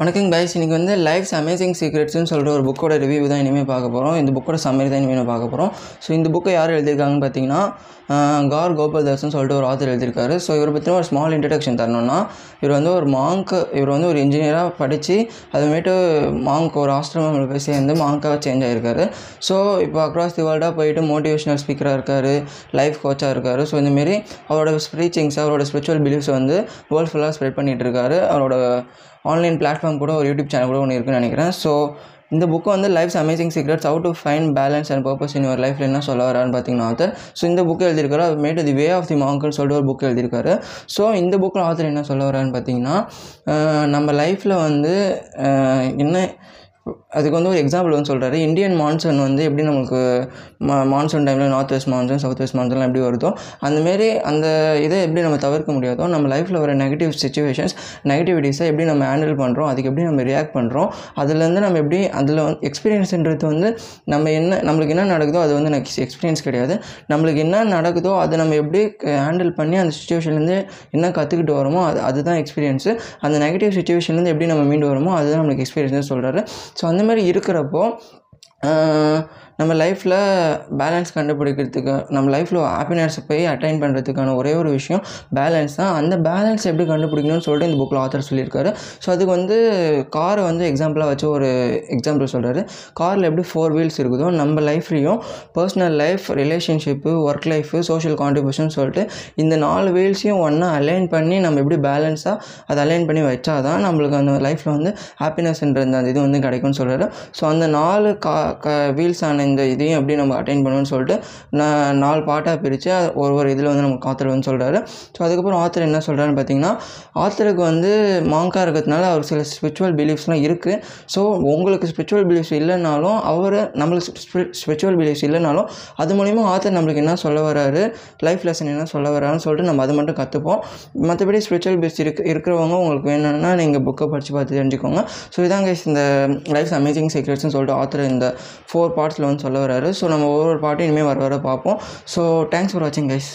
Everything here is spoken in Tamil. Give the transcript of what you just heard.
வணக்கம் கைஸ் இன்றைக்கி வந்து லைஃப்ஸ் அமேசிங் சீக்ரெட்ஸ்னு சொல்கிற ஒரு புக்கோட ரிவ்யூ தான் இனிமேல் பார்க்க போகிறோம் இந்த புக்கோட சம்மரி தான் இனிமேல் பார்க்க போகிறோம் ஸோ இந்த புக்கை யார் எழுதியிருக்காங்கன்னு பார்த்தீங்கன்னா கார் கார் கோபால்தாஸ்னு சொல்லிட்டு ஒரு ஆத்தர் எழுதியிருக்காரு. ஸோ இவரை பற்றின ஒரு ஸ்மால் இன்ட்ரடக்ஷன் தரணும்னா இவர் வந்து ஒரு மாங்க் இவர் வந்து ஒரு இன்ஜினியராக படித்து அதுமேட்டு மாங்க் ஒரு ஆஸ்திரமில் போய் சேர்ந்து மாங்காக சேஞ்ச் ஆகிருக்காரு ஸோ இப்போ அக்ராஸ் தி வேர்ல்டாக போயிட்டு மோட்டிவேஷனல் ஸ்பீக்கராக இருக்கார் லைஃப் கோச்சாக இருக்கார். ஸோ இந்தமாரி அவரோட ஸ்ப்ரீச்சிங்ஸ் அவரோட ஸ்பிரிச்சுவல் பிலீஃப்ஸ் வந்து வேர்ல்ட் ஃபுல்லாக ஸ்ப்ரெட் பண்ணிகிட்டு இருக்காரு. அவரோட ஆன்லைன் பிளாட்ஃபார்ம் கூட ஒரு யூடியூப் சேனல் கூட ஒன்று இருக்குன்னு நினைக்கிறேன். ஸோ இந்த புக்கு வந்து life's amazing secrets how to find balance and purpose in your லைஃப்பில் என்ன சொல்ல வரான்னு பார்த்தீங்கன்னா ஆத்தர் ஸோ இந்த புக்கு எழுதியிருக்காரு. அவர் mat the way of the மாங்கல் சொல்லிட்டு ஒரு புக் எழுதியிருக்காரு. ஸோ இந்த புக்கில் ஆத்தர் என்ன சொல்ல வரான்னு பார்த்தீங்கன்னா நம்ம லைஃப்பில் வந்து என்ன அதுக்கு வந்து ஒரு எக்ஸாம்பிள் வந்து சொல்கிறாரு இந்தியன் மான்சூன் வந்து எப்படி நம்மளுக்கு மா மான்சூன் டைமில் north west monsoon south west மான்சூன்லாம் எப்படி வருதோ அந்தமாரி அந்த இதை எப்படி நம்ம தவிர்க்க முடியாதோ நம்ம லைஃப்பில் வர நெகட்டிவ் சுச்சுவேஷன்ஸ் நெகட்டிவிட்டிஸை எப்படி நம்ம ஹேண்டில் பண்ணுறோம் அதுக்கு எப்படி நம்ம ரியாக்ட் பண்ணுறோம் அதுலேருந்து நம்ம எப்படி அதில் வந்து எக்ஸ்பீரியன்ஸுன்றது வந்து நம்ம என்ன நம்மளுக்கு என்ன நடக்குதோ அது வந்து நெக்ஸ்ட் எக்ஸ்பீரியன்ஸ் கிடையாது. நம்மளுக்கு என்ன நடக்குதோ அதை நம்ம எப்படி ஹேண்டில் பண்ணி அந்த சுச்சுவேஷன்லேருந்து என்ன கற்றுக்கிட்டு வரோமோ அது அதுதான் எக்ஸ்பீரியன்ஸு அந்த நெகட்டிவ் சுச்சுவேஷன்லேருந்து எப்படி நம்ம மீண்டு வரோமோ அதுதான் நம்மளுக்கு எக்ஸ்பீரியன்ஸ்னு சொல்கிறாரு ஸோ அந்த மாதிரி இருக்கிறப்போ ஆஹ், நம்ம லைஃப்பில் பேலன்ஸ் கண்டுபிடிக்கிறதுக்கு நம்ம லைஃப்பில் ஹாப்பினஸ் போய் அட்டைன் பண்ணுறதுக்கான ஒரே ஒரு விஷயம் பேலன்ஸ் தான். அந்த பேலன்ஸ் எப்படி கண்டுபிடிக்கணும்னு சொல்லிட்டு இந்த புக்கில் ஆத்தர் சொல்லியிருக்காரு. ஸோ அதுக்கு வந்து காரை வந்து எக்ஸாம்பிளாக வச்சு ஒரு எக்ஸாம்பிள் சொல்கிறாரு காரில் எப்படி ஃபோர் வீல்ஸ் இருக்குதோ நம்ம லைஃப்லேயும் personal life relationship work life social contribution சொல்லிட்டு இந்த நாலு வீல்ஸையும் ஒன்றா அலைன் பண்ணி நம்ம எப்படி பேலன்ஸாக அதை அலைன் பண்ணி வச்சா தான் நம்மளுக்கு அந்த லைஃப்பில் வந்து ஹாப்பினஸ்ன்ற அந்த இது வந்து கிடைக்கும்னு சொல்கிறாரு ஸோ அந்த நாலு கா க வீல்ஸ் ஆன இந்த இதையும் எப்படி நம்ம அட்டைன் பண்ணணும்னு சொல்லிட்டு நான் நாலு பாட்டாக பிரித்து ஒரு ஒரு இதில் வந்து நமக்கு ஆத்தர் வந்து சொல்கிறாரு ஸோ அதுக்கப்புறம் ஆத்தர் என்ன சொல்கிறாருன்னு பார்த்தீங்கன்னா ஆத்தருக்கு வந்து மாங்காக இருக்கிறதுனால அவர் சில ஸ்பிரிச்சுவல் பிலீஃப்ஸ்லாம் இருக்குது ஸோ உங்களுக்கு ஸ்பிரிச்சுவல் பிலீஃப்ஸ் இல்லைனாலும் அவர் நம்மளுக்கு ஸ்பிரிச்சுவல் பிலீஃப்ஸ் இல்லைனாலும் அது மூலிமா ஆத்தர் நம்மளுக்கு என்ன சொல்ல வராரு லைஃப் லெசன் என்ன சொல்ல வராருன்னு சொல்லிட்டு நம்ம அதை மட்டும் கற்றுப்போம் மற்றபடி ஸ்பிரிச்சுவல் பிலீஃப்ஸ் இருக்கு இருக்கிறவங்க உங்களுக்கு வேணும்னா நீங்கள் புக்கை படித்து பார்த்து தெரிஞ்சுக்கோங்க. ஸோ இதாங்க இந்த லைஃப் அமேசிங் சீக்ரெட்ஸ்னு சொல்லிட்டு ஆத்தர் இந்த ஃபோர் பார்ட்ஸில் வந்து சொல்ல வராரு ஸோ நம்ம ஒவ்வொரு பார்ட்டும் இனிமேல் வர வர பார்ப்போம். ஸோ தேங்க்ஸ் ஃபார் வாட்சிங் கைஸ்